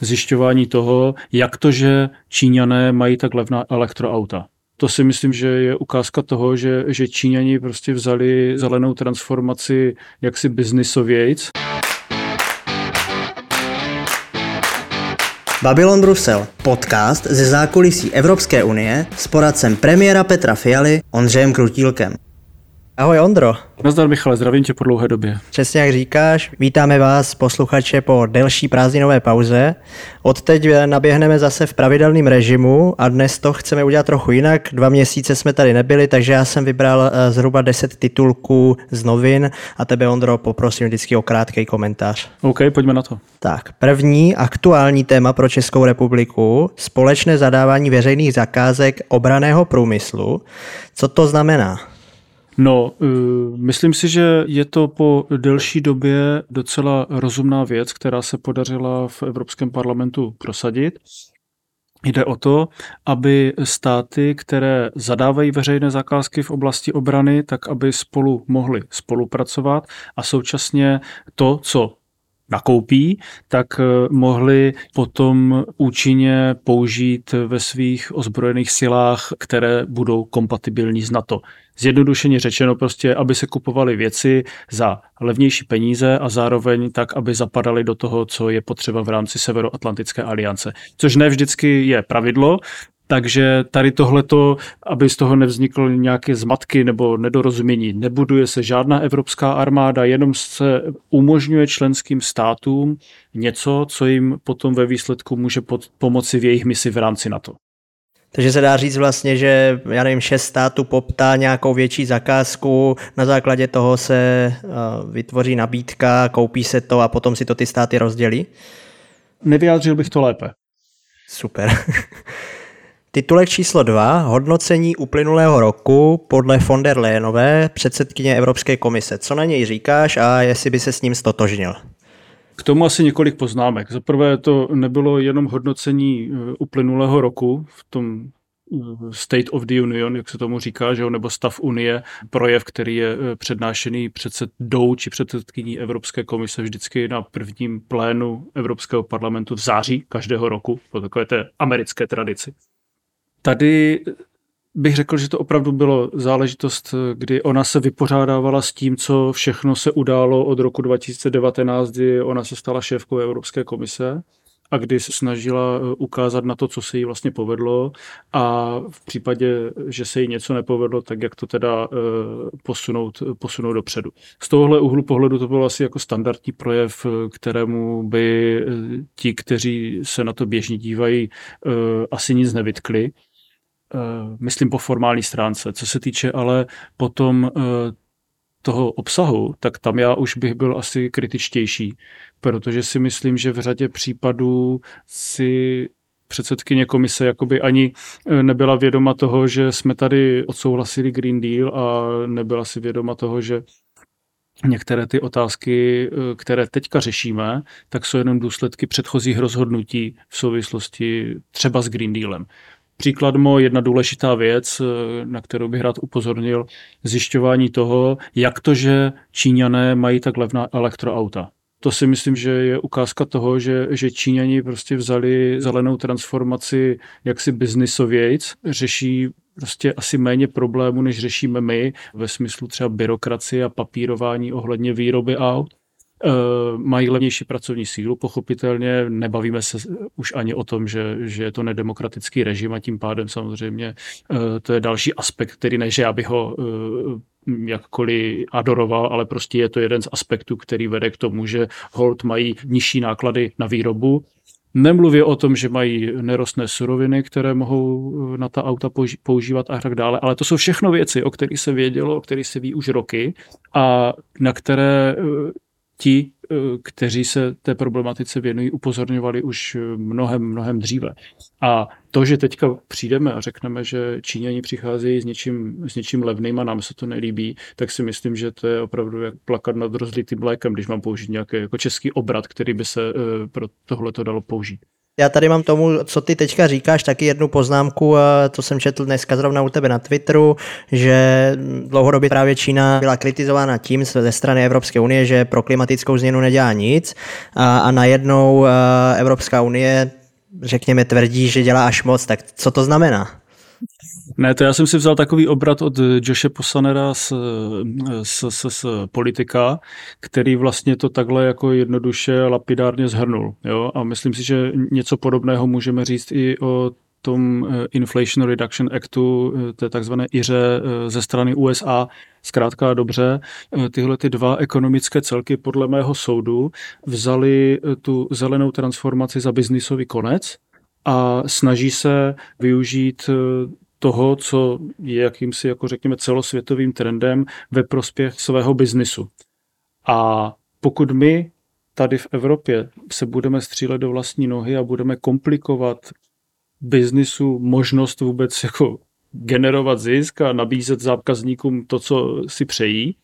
zjišťování toho, jak to, že Číňané mají tak levná elektroauta. To si myslím, že je ukázka toho, že, že Číňani prostě vzali zelenou transformaci jaksi biznisovějc. Babylon Brusel, podcast ze zákulisí Evropské unie s poradcem premiéra Petra Fialy Ondřejem Krutílkem. Ahoj Ondro. Nazdar Michale, zdravím tě po dlouhé době. Přesně jak říkáš, vítáme vás posluchače po delší prázdninové pauze. Odteď naběhneme zase v pravidelném režimu a dnes to chceme udělat trochu jinak. Dva měsíce jsme tady nebyli, takže já jsem vybral eh, zhruba 10 titulků z novin a tebe Ondro poprosím vždycky o krátký komentář. OK, pojďme na to. Tak, první aktuální téma pro Českou republiku, společné zadávání veřejných zakázek obraného průmyslu. Co to znamená? No, eh, myslím si, že je to po delší době docela rozumná věc, která se podařila v Evropském parlamentu prosadit. Jde o to, aby státy, které zadávají veřejné zakázky v oblasti obrany, tak aby spolu mohly spolupracovat a současně to, co nakoupí, tak eh, mohli potom účinně použít ve svých ozbrojených silách, které budou kompatibilní s NATO. Zjednodušeně řečeno prostě, aby se kupovaly věci za levnější peníze a zároveň tak, aby zapadaly do toho, co je potřeba v rámci Severoatlantické aliance. Což ne vždycky je pravidlo, takže tady tohleto, aby z toho nevznikl nějaké zmatky nebo nedorozumění, nebuduje se žádná evropská armáda, jenom se umožňuje členským státům něco, co jim potom ve výsledku může pomoci v jejich misi v rámci NATO. Takže se dá říct vlastně, že já nevím, šest států poptá nějakou větší zakázku, na základě toho se eh, vytvoří nabídka, koupí se to a potom si to ty státy rozdělí? Nevyjádřil bych to lépe. Super. Titulek číslo dva, hodnocení uplynulého roku podle von der Leyenové, předsedkyně Evropské komise. Co na něj říkáš a jestli by se s ním stotožnil? K tomu asi několik poznámek. Za prvé to nebylo jenom hodnocení eh, uplynulého roku v tom eh, State of the Union, jak se tomu říká, že jo, nebo stav Unie, projev, který je eh, přednášený předsedou či předsedkyní Evropské komise vždycky na prvním plénu Evropského parlamentu v září každého roku, po takové té americké tradici. Tady bych řekl, že to opravdu bylo záležitost, kdy ona se vypořádávala s tím, co všechno se událo od roku 2019, kdy ona se stala šéfkou Evropské komise a kdy se snažila eh, ukázat na to, co se jí vlastně povedlo a v případě, že se jí něco nepovedlo, tak jak to teda eh, posunout, posunout dopředu. Z tohohle úhlu pohledu to byl asi jako standardní projev, eh, kterému by ti, kteří se na to běžně dívají, asi nic nevytkli. Eh, myslím po formální stránce. Co se týče ale potom eh, toho obsahu, tak tam já už bych byl asi kritičtější, protože si myslím, že v řadě případů si předsedkyně komise jakoby ani eh, nebyla vědoma toho, že jsme tady odsouhlasili Green Deal a nebyla si vědoma toho, že některé ty otázky, které teďka řešíme, tak jsou jenom důsledky předchozích rozhodnutí v souvislosti třeba s Green Dealem. Příkladmo jedna důležitá věc, eh, na kterou bych rád upozornil, zjišťování toho, jak to, že Číňané mají tak levná elektroauta. To si myslím, že je ukázka toho, že, že Číňani prostě vzali zelenou transformaci jaksi biznisovějc, řeší prostě asi méně problémů, než řešíme my, ve smyslu třeba byrokracie a papírování ohledně výroby aut mají levnější pracovní sílu, pochopitelně. Nebavíme se už ani o tom, že, že je to nedemokratický režim a tím pádem samozřejmě eh, to je další aspekt, který ne, že já bych ho eh, jakkoliv adoroval, ale prostě je to jeden z aspektů, který vede k tomu, že hold mají nižší náklady na výrobu, Nemluvě o tom, že mají nerostné suroviny, které mohou na ta auta používat a tak dále, ale to jsou všechno věci, o kterých se vědělo, o kterých se ví už roky a na které ti, eh, kteří se té problematice věnují, upozorňovali už eh, mnohem, mnohem dříve. A to, že teďka přijdeme a řekneme, že Číňani přicházejí s něčím, s něčím levným a nám se to nelíbí, tak si myslím, že to je opravdu jak plakat nad rozlitým mlékem, když mám použít nějaký jako český obrat, který by se eh, pro tohle to dalo použít. Já tady mám tomu, co ty teďka říkáš, taky jednu poznámku, to jsem četl dneska zrovna u tebe na Twitteru, že dlouhodobě právě Čína byla kritizována tím ze strany Evropské unie, že pro klimatickou změnu nedělá nic a, a najednou Evropská unie, řekněme, tvrdí, že dělá až moc. Tak co to znamená? Ne, to já jsem si vzal takový obrat od Joshe Posanera z, z, z, z politika, který vlastně to takhle jako jednoduše lapidárně zhrnul. Jo? A myslím si, že něco podobného můžeme říct i o tom eh, Inflation Reduction Actu, eh, té takzvané IRE eh, ze strany USA. Zkrátka dobře, tyhle ty dva ekonomické celky podle mého soudu vzali tu zelenou transformaci za biznisový konec a snaží se využít toho, co je jakýmsi, jako řekněme, celosvětovým trendem ve prospěch svého biznisu. A pokud my tady v Evropě se budeme střílet do vlastní nohy a budeme komplikovat biznisu možnost vůbec jako generovat zisk a nabízet zákazníkům to, co si přejí,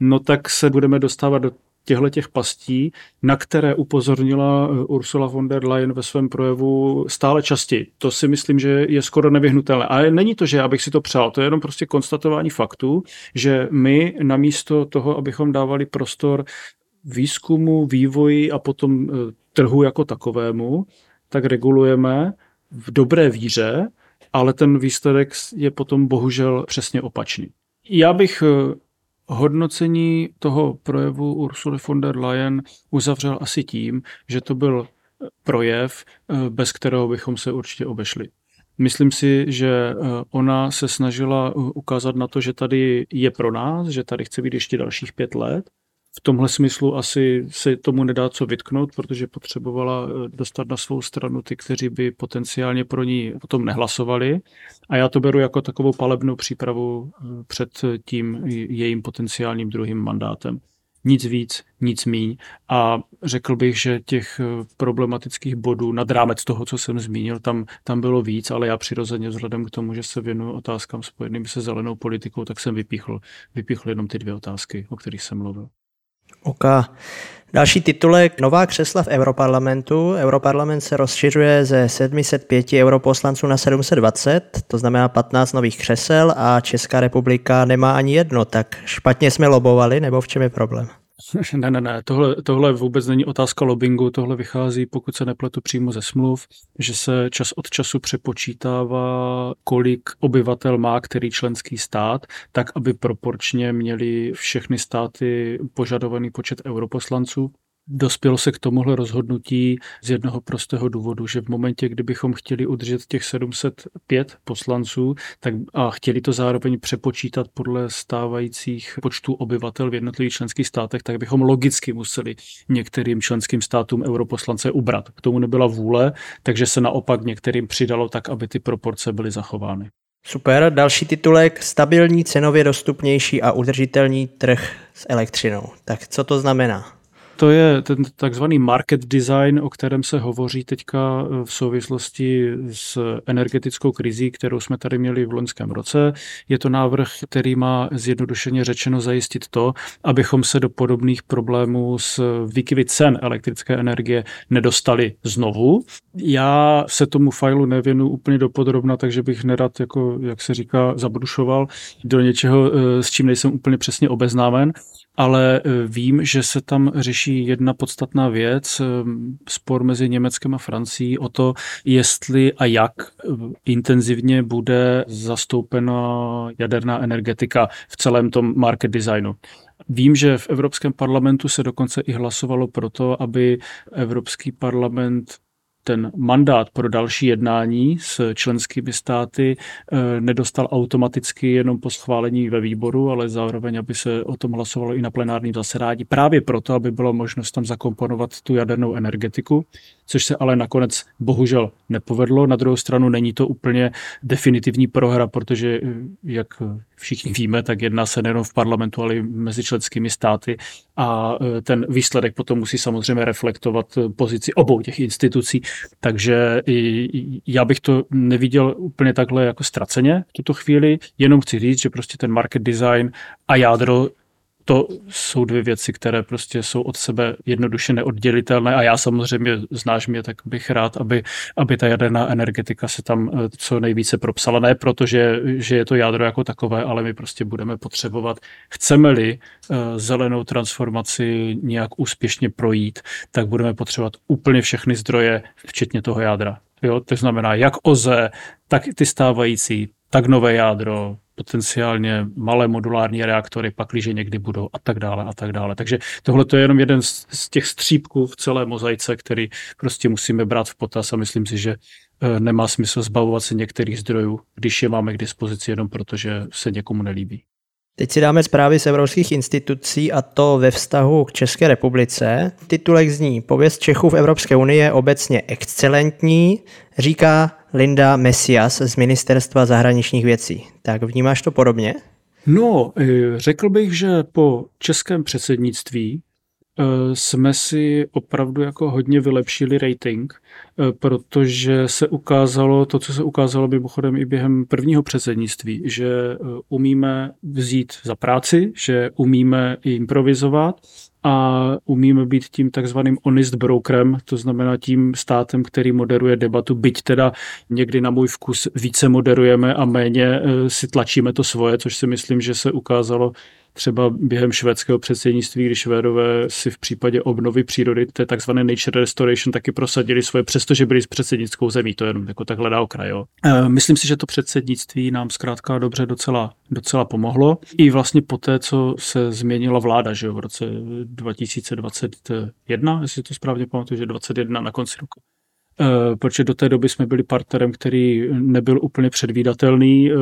no tak se budeme dostávat do těchto těch pastí, na které upozornila eh, Ursula von der Leyen ve svém projevu stále častěji. To si myslím, že je skoro nevyhnutelné. Ale není to, že abych si to přál, to je jenom prostě konstatování faktu, že my namísto toho, abychom dávali prostor výzkumu, vývoji a potom eh, trhu jako takovému, tak regulujeme v dobré víře, ale ten výsledek je potom bohužel přesně opačný. Já bych eh, hodnocení toho projevu Ursula von der Leyen uzavřel asi tím, že to byl projev, eh, bez kterého bychom se určitě obešli. Myslím si, že eh, ona se snažila ukázat na to, že tady je pro nás, že tady chce být ještě dalších pět let v tomhle smyslu asi se tomu nedá co vytknout, protože potřebovala eh, dostat na svou stranu ty, kteří by potenciálně pro ní potom nehlasovali. A já to beru jako takovou palebnou přípravu eh, před tím jejím potenciálním druhým mandátem. Nic víc, nic míň. A řekl bych, že těch eh, problematických bodů nad rámec toho, co jsem zmínil, tam, tam bylo víc, ale já přirozeně vzhledem k tomu, že se věnuju otázkám spojeným se zelenou politikou, tak jsem vypíchl, vypíchl jenom ty dvě otázky, o kterých jsem mluvil. OK. Další titulek. Nová křesla v Europarlamentu. Europarlament se rozšiřuje ze 705 europoslanců na 720, to znamená 15 nových křesel a Česká republika nemá ani jedno, tak špatně jsme lobovali, nebo v čem je problém? Ne, ne, ne, tohle, tohle vůbec není otázka lobbingu, tohle vychází, pokud se nepletu přímo ze smluv, že se čas od času přepočítává, kolik obyvatel má který členský stát, tak aby proporčně měli všechny státy požadovaný počet europoslanců. Dospělo se k tomuhle rozhodnutí z jednoho prostého důvodu, že v momentě, kdybychom chtěli udržet těch 705 poslanců tak a chtěli to zároveň přepočítat podle stávajících počtů obyvatel v jednotlivých členských státech, tak bychom logicky museli některým členským státům europoslance ubrat. K tomu nebyla vůle, takže se naopak některým přidalo tak, aby ty proporce byly zachovány. Super, další titulek, stabilní, cenově dostupnější a udržitelný trh s elektřinou. Tak co to znamená? To je ten takzvaný market design, o kterém se hovoří teďka eh, v souvislosti s energetickou krizí, kterou jsme tady měli v loňském roce. Je to návrh, který má zjednodušeně řečeno zajistit to, abychom se do podobných problémů s výkyvy cen elektrické energie nedostali znovu. Já se tomu failu nevěnu úplně dopodrobna, takže bych nerad, jako, jak se říká, zabrušoval do něčeho, eh, s čím nejsem úplně přesně obeznámen ale e, vím, že se tam řeší jedna podstatná věc, e, spor mezi Německem a Francií o to, jestli a jak e, intenzivně bude zastoupena jaderná energetika v celém tom market designu. Vím, že v Evropském parlamentu se dokonce i hlasovalo proto, aby Evropský parlament ten mandát pro další jednání s členskými státy eh, nedostal automaticky jenom po schválení ve výboru, ale zároveň, aby se o tom hlasovalo i na plenárním zasedání. Právě proto, aby bylo možnost tam zakomponovat tu jadernou energetiku, což se ale nakonec bohužel nepovedlo. Na druhou stranu není to úplně definitivní prohra, protože, eh, jak všichni víme, tak jedná se nejen v parlamentu, ale i mezi členskými státy a eh, ten výsledek potom musí samozřejmě reflektovat pozici obou těch institucí. Takže já bych to neviděl úplně takhle jako ztraceně v tuto chvíli, jenom chci říct, že prostě ten market design a jádro to jsou dvě věci, které prostě jsou od sebe jednoduše neoddělitelné a já samozřejmě, znáš mě, tak bych rád, aby, aby ta jaderná energetika se tam eh, co nejvíce propsala. Ne protože, že je to jádro jako takové, ale my prostě budeme potřebovat, chceme-li uh, zelenou transformaci nějak úspěšně projít, tak budeme potřebovat úplně všechny zdroje, včetně toho jádra. Jo, to znamená jak OZE, tak ty stávající, tak nové jádro, potenciálně malé modulární reaktory, pakliže někdy budou a tak dále a tak dále. Takže tohle to je jenom jeden z, těch střípků v celé mozaice, který prostě musíme brát v potaz a myslím si, že e, nemá smysl zbavovat se některých zdrojů, když je máme k dispozici jenom proto, že se někomu nelíbí. Teď si dáme zprávy z evropských institucí a to ve vztahu k České republice. Titulek zní Pověst Čechů v Evropské unii je obecně excelentní, říká Linda Messias z Ministerstva zahraničních věcí. Tak vnímáš to podobně? No, eh, řekl bych, že po českém předsednictví eh, jsme si opravdu jako hodně vylepšili rating, eh, protože se ukázalo to, co se ukázalo mimochodem i během prvního předsednictví, že umíme vzít za práci, že umíme improvizovat a umíme být tím takzvaným honest brokerem, to znamená tím státem, který moderuje debatu, byť teda někdy na můj vkus více moderujeme a méně eh, si tlačíme to svoje, což si myslím, že se ukázalo třeba během švédského předsednictví, když Švédové si v případě obnovy přírody, je takzvané nature restoration, taky prosadili svoje, přestože byli s předsednickou zemí, to je jenom jako takhle na okraj. Jo. E, myslím si, že to předsednictví nám zkrátka dobře docela, docela pomohlo. I vlastně po té, co se změnila vláda, že jo, v roce 2021, jestli to správně pamatuju, že 21 na konci roku protože do té doby jsme byli partnerem, který nebyl úplně předvídatelný. Eh,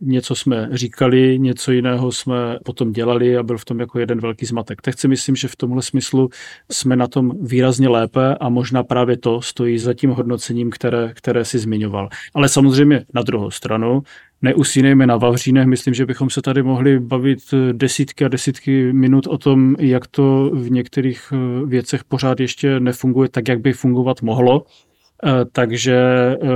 něco jsme říkali, něco jiného jsme potom dělali a byl v tom jako jeden velký zmatek. Tak si myslím, že v tomhle smyslu jsme na tom výrazně lépe a možná právě to stojí za tím hodnocením, které, které si zmiňoval. Ale samozřejmě na druhou stranu neusínejme na Vavřínech. Myslím, že bychom se tady mohli bavit desítky a desítky minut o tom, jak to v některých eh, věcech pořád ještě nefunguje tak, jak by fungovat mohlo. Eh, takže eh,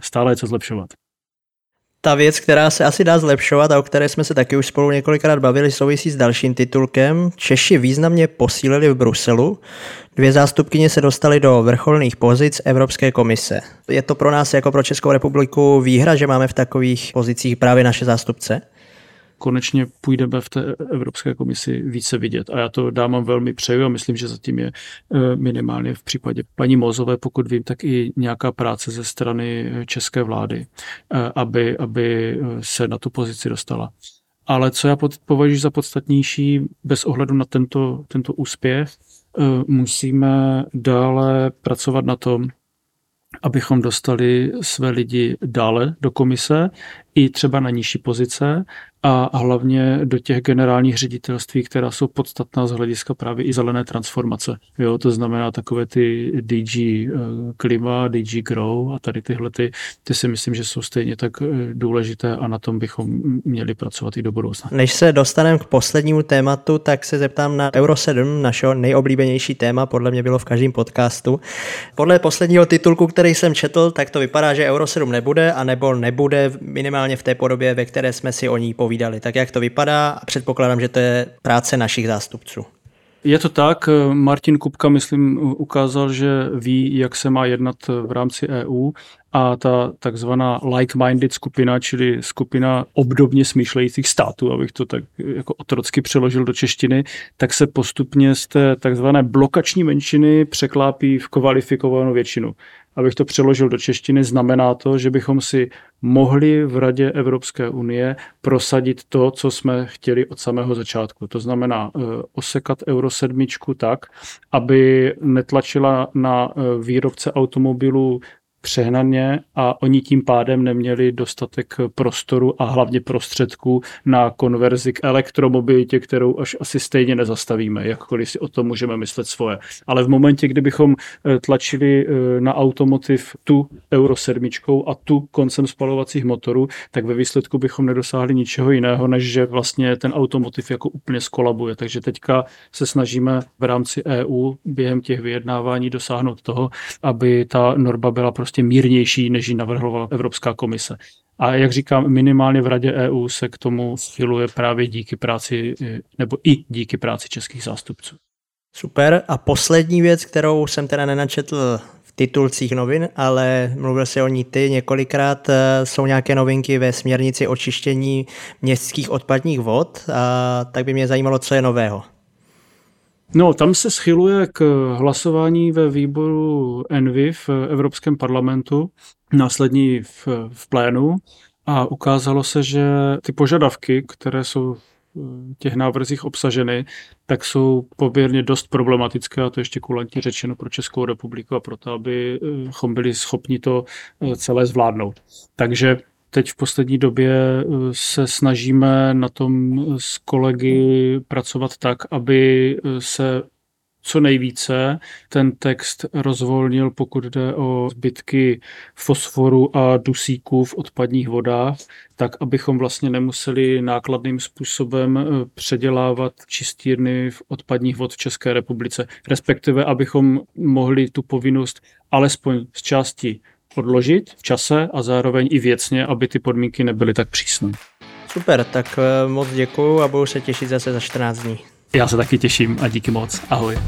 stále je co zlepšovat ta věc, která se asi dá zlepšovat a o které jsme se taky už spolu několikrát bavili, souvisí s dalším titulkem. Češi významně posílili v Bruselu. Dvě zástupkyně se dostaly do vrcholných pozic Evropské komise. Je to pro nás jako pro Českou republiku výhra, že máme v takových pozicích právě naše zástupce? Konečně půjdeme v té Evropské komisi více vidět. A já to dámám velmi přeju a myslím, že zatím je eh, minimálně v případě paní Mozové, pokud vím, tak i nějaká práce ze strany eh, české vlády, eh, aby, aby se na tu pozici dostala. Ale co já považuji za podstatnější, bez ohledu na tento, tento úspěch, musíme dále pracovat na tom, abychom dostali své lidi dále do komise, i třeba na nižší pozice, a hlavně do těch generálních ředitelství, která jsou podstatná z hlediska právě i zelené transformace. Jo, to znamená takové ty DG eh, klima, DG grow a tady tyhle ty, ty si myslím, že jsou stejně tak eh, důležité a na tom bychom měli pracovat i do budoucna. Než se dostaneme k poslednímu tématu, tak se zeptám na Euro 7, našeho nejoblíbenější téma, podle mě bylo v každém podcastu. Podle posledního titulku, který jsem četl, tak to vypadá, že Euro 7 nebude, anebo nebude minimálně v té podobě, ve které jsme si o ní povídali povídali. Tak jak to vypadá? A předpokládám, že to je práce našich zástupců. Je to tak, Martin Kupka, myslím, ukázal, že ví, jak se má jednat v rámci EU a ta takzvaná like-minded skupina, čili skupina obdobně smýšlejících států, abych to tak jako otrocky přeložil do češtiny, tak se postupně z té takzvané blokační menšiny překlápí v kvalifikovanou většinu abych to přeložil do češtiny, znamená to, že bychom si mohli v Radě Evropské unie prosadit to, co jsme chtěli od samého začátku. To znamená uh, osekat Euro 7 tak, aby netlačila na uh, výrobce automobilů přehnaně a oni tím pádem neměli dostatek prostoru a hlavně prostředků na konverzi k elektromobilitě, kterou až asi stejně nezastavíme, jakkoliv si o tom můžeme myslet svoje. Ale v momentě, kdybychom eh, tlačili eh, na automotiv tu Euro 7 a tu koncem spalovacích motorů, tak ve výsledku bychom nedosáhli ničeho jiného, než že vlastně ten automotiv jako úplně skolabuje. Takže teďka se snažíme v rámci EU během těch vyjednávání dosáhnout toho, aby ta norma byla prostě prostě mírnější, než ji navrhovala Evropská komise. A jak říkám, minimálně v Radě EU se k tomu schyluje právě díky práci, nebo i díky práci českých zástupců. Super. A poslední věc, kterou jsem teda nenačetl v titulcích novin, ale mluvil se o ní ty několikrát, eh, jsou nějaké novinky ve směrnici o čištění městských odpadních vod, a tak by mě zajímalo, co je nového. No, tam se schyluje k hlasování ve výboru Envy v Evropském parlamentu, následní v, v plénu a ukázalo se, že ty požadavky, které jsou těch návrzích obsaženy, tak jsou poměrně dost problematické a to ještě kulantně řečeno pro Českou republiku a proto, abychom byli schopni to eh, celé zvládnout. Takže teď v poslední době eh, se snažíme na tom s kolegy pracovat tak, aby eh, se co nejvíce ten text rozvolnil, pokud jde o zbytky fosforu a dusíku v odpadních vodách, tak abychom vlastně nemuseli nákladným způsobem eh, předělávat čistírny v odpadních vod v České republice, respektive abychom mohli tu povinnost alespoň z části odložit v čase a zároveň i věcně, aby ty podmínky nebyly tak přísné. Super, tak eh, moc děkuju a budu se těšit zase za 14 dní. Já se taky těším a díky moc. Ahoj.